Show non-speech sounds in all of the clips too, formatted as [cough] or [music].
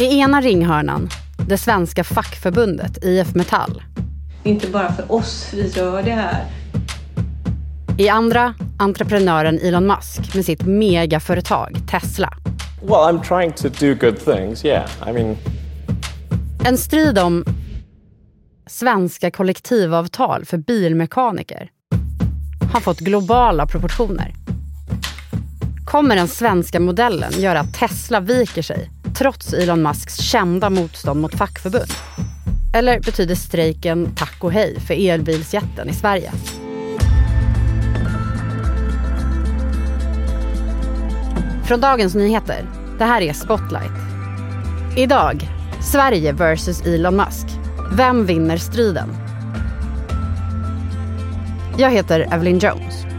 I ena ringhörnan, det svenska fackförbundet IF Metall. Inte bara för oss vi gör det här. I andra, entreprenören Elon Musk med sitt megaföretag Tesla. Well, I'm trying to do good things, yeah. I mean... En strid om svenska kollektivavtal för bilmekaniker har fått globala proportioner. Kommer den svenska modellen göra att Tesla viker sig trots Elon Musks kända motstånd mot fackförbund? Eller betyder strejken tack och hej för elbilsjätten i Sverige? Från Dagens Nyheter. Det här är Spotlight. Idag, Sverige vs Elon Musk. Vem vinner striden? Jag heter Evelyn Jones.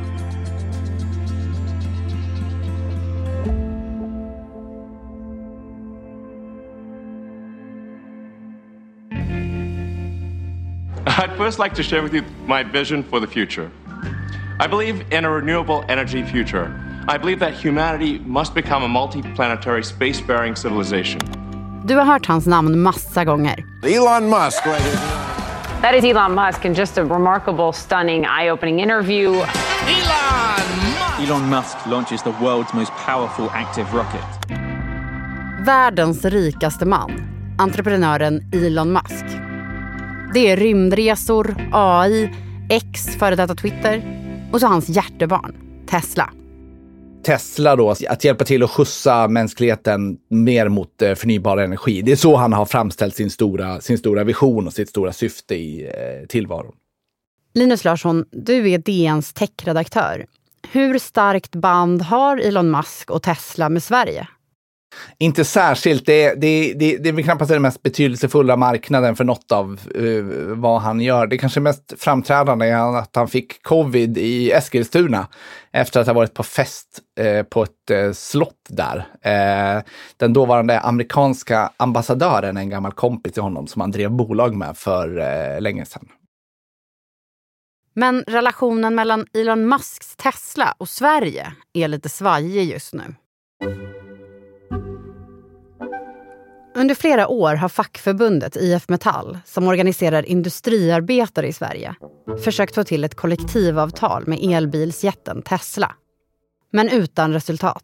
[laughs] I'd first like to share with you my vision for the future. I believe in a renewable energy future. I believe that humanity must become a multi-planetary space-faring civilization. Du har hört hans namn massa gånger. Elon Musk, right here. That is Elon Musk in just a remarkable, stunning, eye opening interview. Elon Musk launches the world's most powerful active rocket. Världens rikaste man, entreprenören Elon Musk. Det är rymdresor, AI, X, före detta Twitter och så hans hjärtebarn, Tesla. Tesla då, att hjälpa till att skjutsa mänskligheten mer mot eh, förnybar energi. Det är så han har framställt sin stora, sin stora vision och sitt stora syfte i eh, tillvaron. Linus Larsson, du är DNs techredaktör. Hur starkt band har Elon Musk och Tesla med Sverige? Inte särskilt. Det, det, det, det är väl knappast den mest betydelsefulla marknaden för något av uh, vad han gör. Det kanske mest framträdande är att han fick covid i Eskilstuna efter att ha varit på fest uh, på ett eh, uh, slott där. den dåvarande amerikanska ambassadören, är en gammal kompis till honom som han drev bolag med för länge sedan. Men relationen mellan Elon Musks Tesla och Sverige är lite svajig just nu. Under flera år har fackförbundet IF Metall, som organiserar industriarbetare i Sverige, försökt få till ett kollektivavtal med elbilsjätten Tesla. Men utan resultat.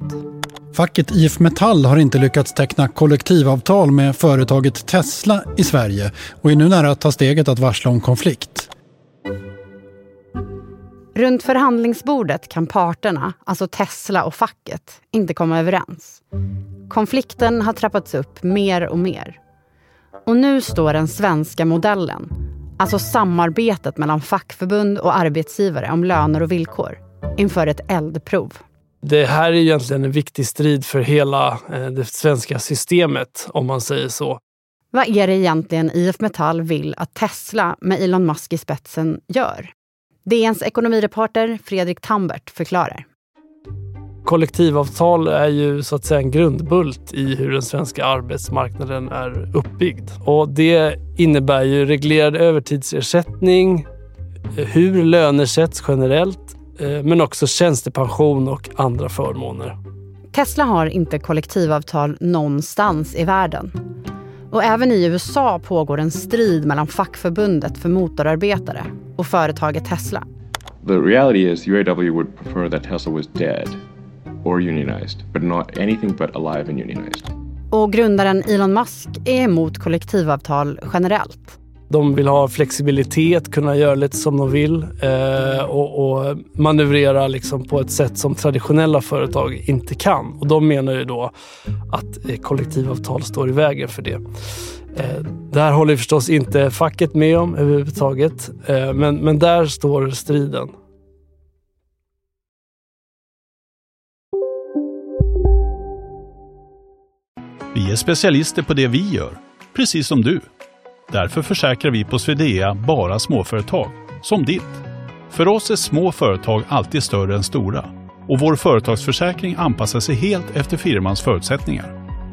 Facket IF Metall har inte lyckats teckna kollektivavtal med företaget Tesla i Sverige och är nu nära att ta steget att varsla om konflikt. Runt förhandlingsbordet kan parterna, alltså Tesla och facket, inte komma överens. Konflikten har trappats upp mer och mer. Och nu står den svenska modellen, alltså samarbetet mellan fackförbund och arbetsgivare om löner och villkor, inför ett eldprov. Det här är egentligen en viktig strid för hela eh, det svenska systemet, om man säger så. Vad är det egentligen IF Metall vill att Tesla med Elon Musk i spetsen gör? DNs ekonomireporter Fredrik Tambert förklarar. Kollektivavtal är ju så att säga en grundbult i hur den svenska arbetsmarknaden är uppbyggd. Och det innebär ju reglerad övertidsersättning, hur löner sätts generellt, eh, men också tjänstepension och andra förmåner. Tesla har inte kollektivavtal någonstans i världen. Och även i USA pågår en strid mellan fackförbundet för motorarbetare och företaget Tesla. The reality is UAW would prefer that Tesla was dead or unionized, but not anything but alive and unionized. Och grundaren Elon Musk är emot kollektivavtal generellt. De vill ha flexibilitet, kunna göra lite som de vill eh, och, och, manövrera liksom på ett sätt som traditionella företag inte kan. Och de menar ju då att eh, kollektivavtal står i vägen för det. Eh, där det här håller förstås inte facket med om överhuvudtaget, eh, men, men där står striden. Vi är specialister på det vi gör, precis som du. Därför försäkrar vi på Swedea bara småföretag, som ditt. För oss är små företag alltid större än stora och vår företagsförsäkring anpassar sig helt efter firmans förutsättningar.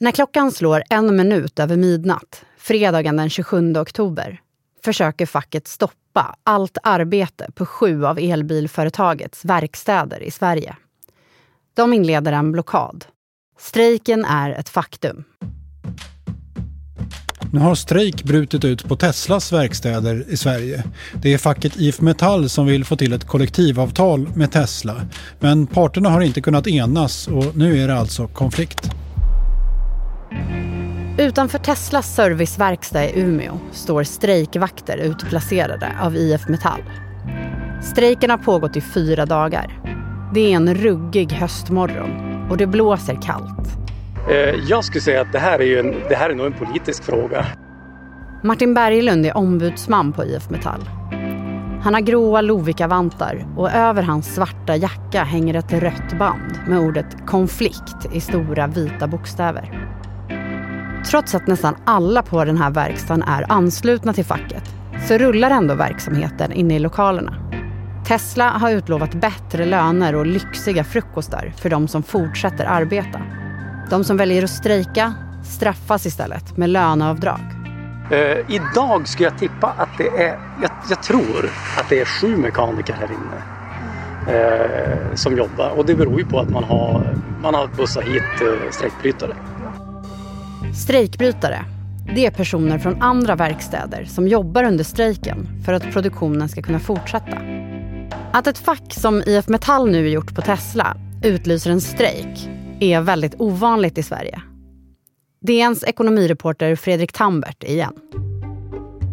När klockan slår en minut över midnatt, fredagen den 27 oktober, försöker facket stoppa allt arbete på sju av elbilföretagets verkstäder i Sverige. De inleder en blockad. Strejken är ett faktum. Nu har strejk brutit ut på Teslas verkstäder i Sverige. Det är facket IF Metall som vill få till ett kollektivavtal med Tesla. Men parterna har inte kunnat enas och nu är det alltså konflikt. Utanför Teslas serviceverkstad i Umeå står strejkvakter utplacerade av IF Metall. Strejken har pågått i fyra dagar. Det är en ruggig höstmorgon och det blåser kallt. Jag skulle säga att det här är, en, det här är nog en politisk fråga. Martin Berglund är ombudsman på IF Metall. Han har gråa Lovikka-vantar och över hans svarta jacka hänger ett rött band med ordet konflikt i stora vita bokstäver. Trots att nästan alla på den här verkstaden är anslutna till facket så rullar ändå verksamheten inne i lokalerna. Tesla har utlovat bättre löner och lyxiga frukostar för de som fortsätter arbeta. De som väljer att strejka straffas istället med löneavdrag. Eh, idag skulle jag tippa att det är, jag, jag tror att det är sju mekaniker här inne eh, som jobbar och det beror ju på att man har, man har bussat hit eh, strejkbrytare. Strejkbrytare, det är personer från andra verkstäder som jobbar under strejken för att produktionen ska kunna fortsätta. Att ett fack som IF Metall nu gjort på Tesla utlyser en strejk är väldigt ovanligt i Sverige. DNs ekonomireporter Fredrik Tambert igen.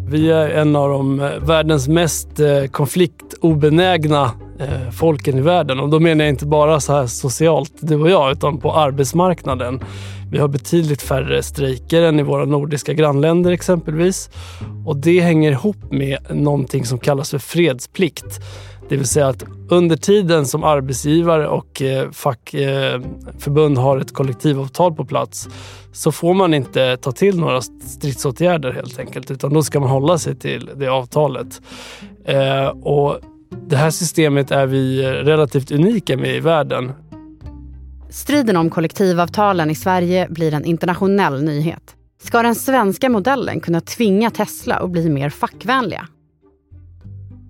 Vi är en av de eh, världens mest eh, konfliktobenägna eh, folken i världen. Och då menar jag inte bara så här socialt, du och jag, utan på arbetsmarknaden. Vi har betydligt färre strejker än i våra nordiska grannländer exempelvis. Och det hänger ihop med någonting som kallas för fredsplikt. Det vill säga att under tiden som arbetsgivare och eh, fackförbund eh, har ett kollektivavtal på plats så får man inte ta till några stridsåtgärder helt enkelt utan då ska man hålla sig till det avtalet. Eh, och det här systemet är vi relativt unika med i världen. Striden om kollektivavtalen i Sverige blir en internationell nyhet. Ska den svenska modellen kunna tvinga Tesla att bli mer fackvänliga?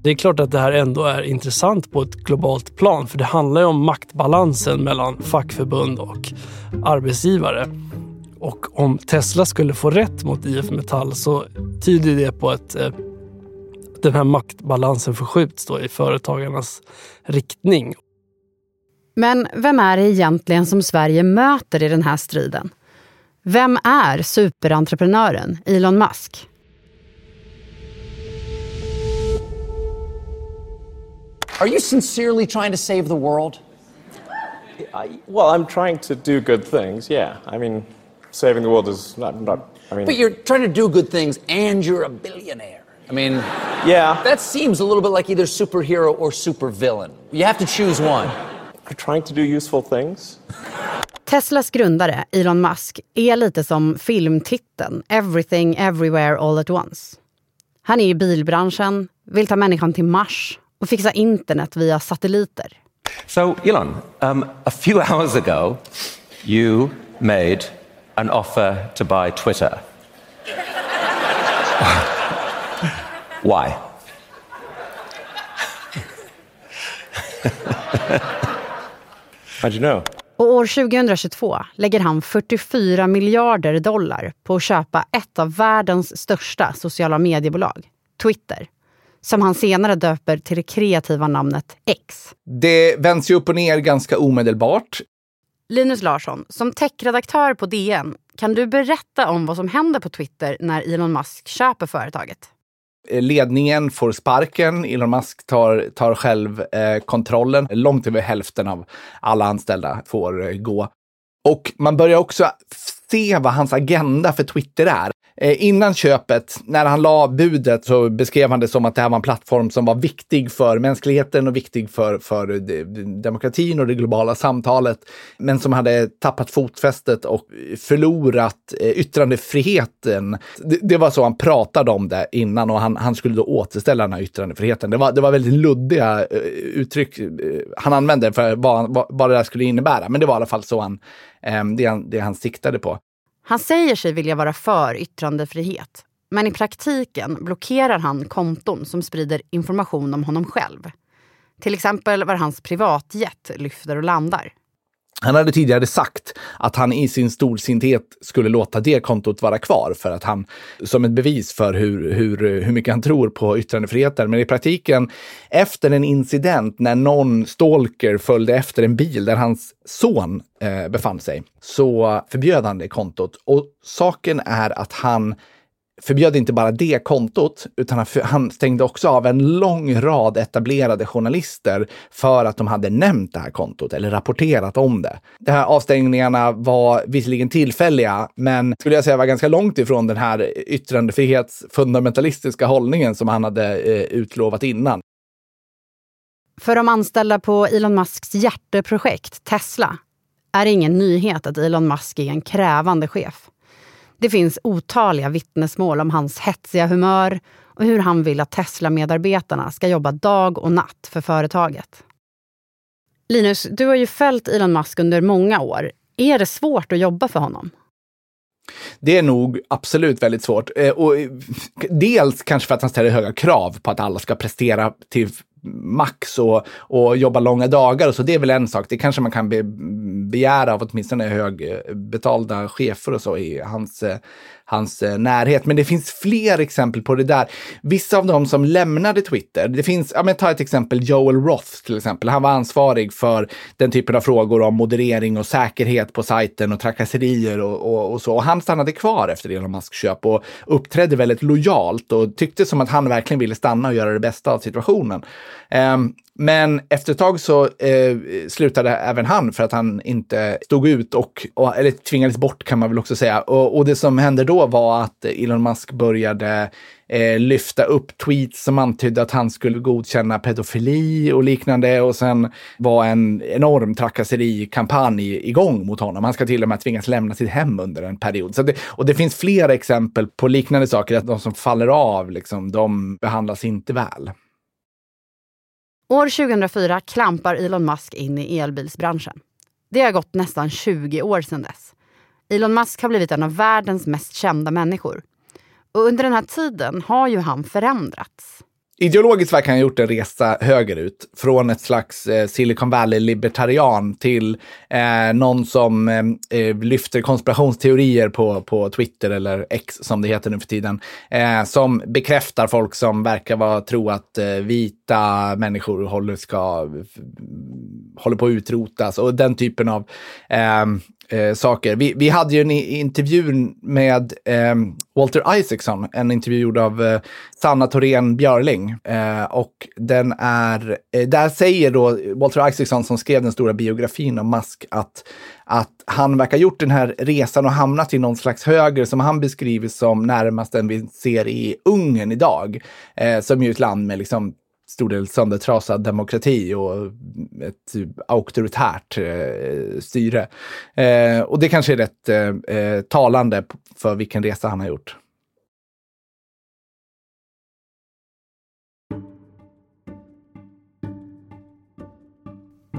Det är klart att det här ändå är intressant på ett globalt plan för det handlar ju om maktbalansen mellan fackförbund och arbetsgivare. Och om Tesla skulle få rätt mot IF Metall så tyder det på att eh, den här maktbalansen förskjuts då i företagarnas riktning. Men vem är det egentligen som Sverige möter i den här striden? Vem är superentreprenören Elon Musk? Are you sincerely trying to save the world? I, well, I'm trying to do good things, yeah. I mean, saving the world is not, not I mean... But you're trying to do good things and you're a billionaire. I mean, yeah. That seems a little bit like either superhero or supervillain. You have to choose one. I'm trying to do useful things. Teslas grundare, Elon Musk, är lite som filmtiteln Everything Everywhere All At Once. Han är i bilbranschen, vill ta människan till Mars och fixa internet via satelliter. So, Elon, um, a few [laughs] hours ago, you made an offer to buy Twitter. [laughs] Why? How'd you know? Och år 2022 lägger han 44 miljarder dollar på att köpa ett av världens största sociala mediebolag, Twitter som han senare döper till det kreativa namnet X. Det vänds ju upp och ner ganska omedelbart. Linus Larsson, som techredaktör på DN, kan du berätta om vad som händer på Twitter när Elon Musk köper företaget? Eh, ledningen får sparken, Elon Musk tar, tar själv eh, kontrollen. Långt över hälften av alla anställda får eh, gå. Och man börjar också se vad hans agenda för Twitter är. Eh, innan köpet, när han la budet, så beskrev han det som att det här var en plattform som var viktig för mänskligheten och viktig för, för demokratin och det globala samtalet, men som hade tappat fotfästet och förlorat eh, yttrandefriheten. Det, det, var så han pratade om det innan och han, han skulle då återställa den här yttrandefriheten. Det var, det var väldigt luddiga eh, uttryck eh, han använde för vad, vad, vad det där skulle innebära, men det var i alla fall så han, eh, det, han, det han siktade på. Han säger sig vilja vara för yttrandefrihet. Men i praktiken blockerar han konton som sprider information om honom själv. Till exempel var hans privatjet lyfter och landar. Han hade tidigare sagt att han i sin storsinthet skulle låta det kontot vara kvar för att han, som ett bevis för hur, hur, hur mycket han tror på yttrandefriheten. Men i praktiken, efter en incident när någon stalker följde efter en bil där hans son eh, befann sig, så förbjöd han det kontot. Och saken är att han förbjöd inte bara det kontot, utan han stängde också av en lång rad etablerade journalister för att de hade nämnt det här kontot eller rapporterat om det. De här avstängningarna var visserligen tillfälliga, men skulle jag säga var ganska långt ifrån den här yttrandefrihetsfundamentalistiska hållningen som han hade eh, utlovat innan. För de anställda på Elon Musks hjärteprojekt Tesla är det ingen nyhet att Elon Musk är en krävande chef. Det finns otaliga vittnesmål om hans hetsiga humör och hur han vill att Tesla-medarbetarna ska jobba dag och natt för företaget. Linus, du har ju följt Elon Musk under många år. Är det svårt att jobba för honom? Det är nog absolut väldigt svårt. Eh, och eh, dels kanske för att han ställer höga krav på att alla ska prestera till max och, och jobba långa dagar. Och så det är väl en sak. Det kanske man kan be, begära av åtminstone högbetalda chefer och så i hans, eh, hans eh, närhet. Men det finns fler exempel på det där. Vissa av dem som lämnade Twitter, det finns, ja men ta ett exempel, Joel Roth till exempel. Han var ansvarig för den typen av frågor om moderering och säkerhet på sajten och trakasserier och, och, och så. Och han stannade kvar efter Elon Musks köp och uppträdde väldigt lojalt och tyckte som att han verkligen ville stanna och göra det bästa av situationen. Um, men efter ett tag så eh, slutade även han för att han inte stod ut och, och, eller tvingades bort kan man väl också säga. Och, och det som hände då var att Elon Musk började eh, lyfta upp tweets som antydde att han skulle godkänna pedofili och liknande. Och sen var en enorm trakasserikampanj igång mot honom. Han ska till och med tvingas lämna sitt hem under en period. Så det, och det finns flera exempel på liknande saker, att de som faller av, liksom, de behandlas inte väl. År 2004 klampar Elon Musk in i elbilsbranschen. Det har gått nästan 20 år sedan dess. Elon Musk har blivit en av världens mest kända människor. Och under den här tiden har ju han förändrats. Ideologiskt verkar han ha gjort en resa högerut. Från ett slags eh, Silicon Valley-libertarian till eh, någon som eh, eh, lyfter konspirationsteorier på, på Twitter, eller X som det heter nu för tiden. Eh, som bekräftar folk som verkar vara, tro att eh, vita människor håller, ska, håller på att utrotas. Och den typen av eh, eh, saker. Vi, vi hade ju en intervju med eh, Walter Isaacson, en intervju gjord av eh, Sanna Thorén Björling. Eh, och den är, eh, där säger då Walter Isaacson som skrev den stora biografin om Musk att, att han verkar ha gjort den här resan och hamnat i någon slags höger som han beskriver som närmast den vi ser i Ungern idag. Eh, som ju är ett land med liksom stor del söndertrasad demokrati och ett auktoritärt eh, styre. Eh, och det kanske är rätt eh, eh talande för vilken resa han har gjort.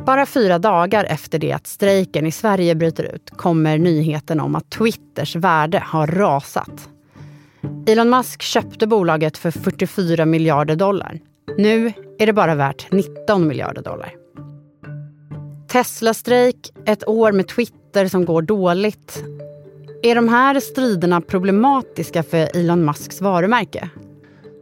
Bara fyra dagar efter det att strejken i Sverige bryter ut kommer nyheten om att Twitters värde har rasat. Elon Musk köpte bolaget för 44 miljarder dollar nu är det bara värt 19 miljarder dollar. Tesla-strejk, ett år med Twitter som går dåligt. Är de här striderna problematiska för Elon Musks varumärke?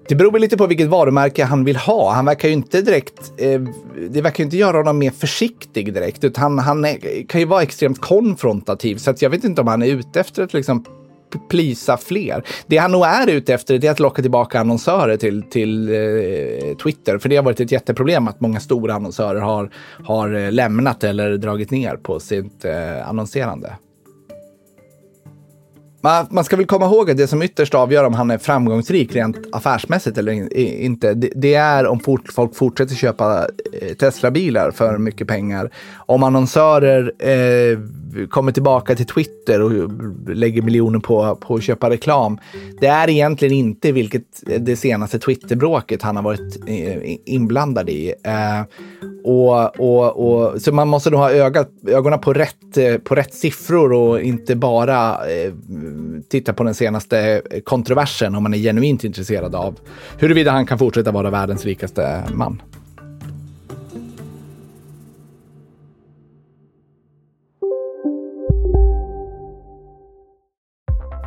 Det beror väl lite på vilket varumärke han vill ha. Han verkar ju inte direkt, eh, det verkar inte göra honom mer försiktig direkt, utan han, han är, kan ju vara extremt konfrontativ. Så att jag vet inte om han är ute efter att liksom plisa fler. Det han nog är ute efter är att locka tillbaka annonsörer till, till eh, Twitter. För det har varit ett jätteproblem att många stora annonsörer har, har eh, lämnat eller dragit ner på sitt eh, annonserande. Man, man ska väl komma ihåg att det som ytterst avgör om han är framgångsrik rent affärsmässigt eller in, inte, det, det, är om fort, folk fortsätter köpa eh, Tesla-bilar för mycket pengar. Om annonsörer eh, kommer tillbaka till Twitter och lägger miljoner på, på att köpa reklam. Det är egentligen inte vilket det senaste Twitterbråket han har varit eh, inblandad i. Eh, och, och, och, så man måste nog ha ögat, ögonen på rätt, eh, på rätt siffror och inte bara eh, titta på den senaste kontroversen om man är genuint intresserad av huruvida han kan fortsätta vara världens rikaste man.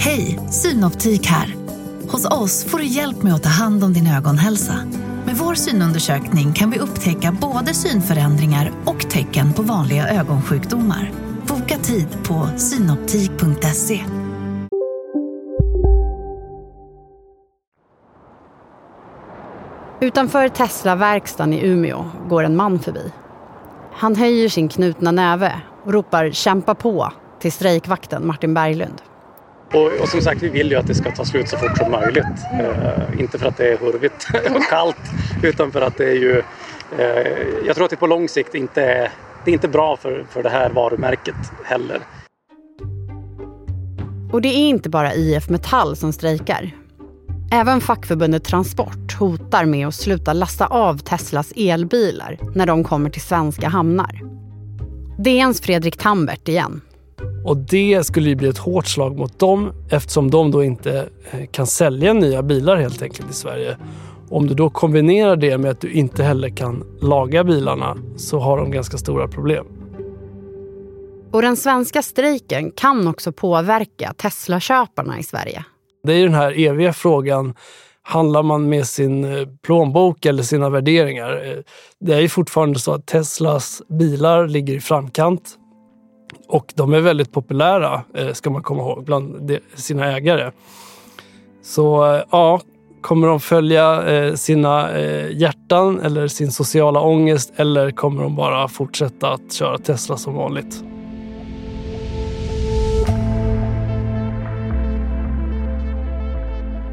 Hej, Synoptik här. Hos oss får du hjälp med att ta hand om din ögonhälsa. Med vår synundersökning kan vi upptäcka både synförändringar och tecken på vanliga ögonsjukdomar. Boka tid på synoptik.se. Utanför Tesla-verkstaden i Umeå går en man förbi. Han höjer sin knutna näve och ropar kämpa på till strejkvakten Martin Berglund. Och, och, som sagt, vi vill ju att det ska ta slut så fort som möjligt. Eh, inte för att det är hurvigt [laughs] och kallt, utan för att det är ju... Eh, jag tror att det på lång sikt inte är, det är inte bra för, för det här varumärket heller. Och det är inte bara IF Metall som strejkar. Även fackförbundet Transport hotar med att sluta lasta av Teslas elbilar när de kommer till svenska hamnar. DNs Fredrik Tambert igen. Och det skulle ju bli ett hårt slag mot dem eftersom de då inte eh, kan sälja nya bilar helt enkelt i Sverige. Om du då kombinerar det med att du inte heller kan laga bilarna så har de ganska stora problem. Och den svenska strejken kan också påverka Tesla-köparna i Sverige. Det är den här eviga frågan, handlar man med sin eh, plånbok eller sina värderingar? Eh, det är ju fortfarande så att Teslas bilar ligger i framkant och de är väldigt populära, eh, ska man komma ihåg, bland sina ägare. Så eh, ja, kommer de följa eh, sina hjärtan eller sin sociala ångest eller kommer de bara fortsätta att köra Tesla som vanligt?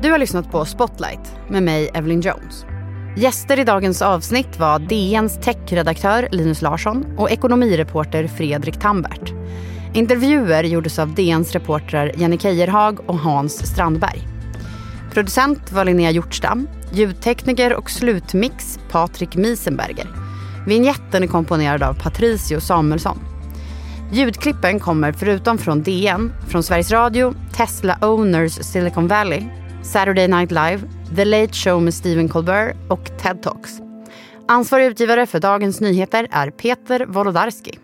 Du har lyssnat på Spotlight med mig, Evelyn Jones. Gäster i dagens avsnitt var DNs techredaktör Linus Larsson och ekonomireporter Fredrik Tambert. Intervjuer gjordes av DNs reportrar Jenny Keijerhag och Hans Strandberg. Producent var Linnea Hjortstam, ljudtekniker och slutmix Patrik Miesenberger. Vinjetten är komponerad av Patricio Samuelsson. Ljudklippen kommer förutom från DN, från Sveriges Radio, Tesla Owners Silicon Valley, Saturday Night Live, The Late Show med Stephen Colbert och TED Talks. Ansvarig utgivare för Dagens Nyheter är Peter Wolodarski.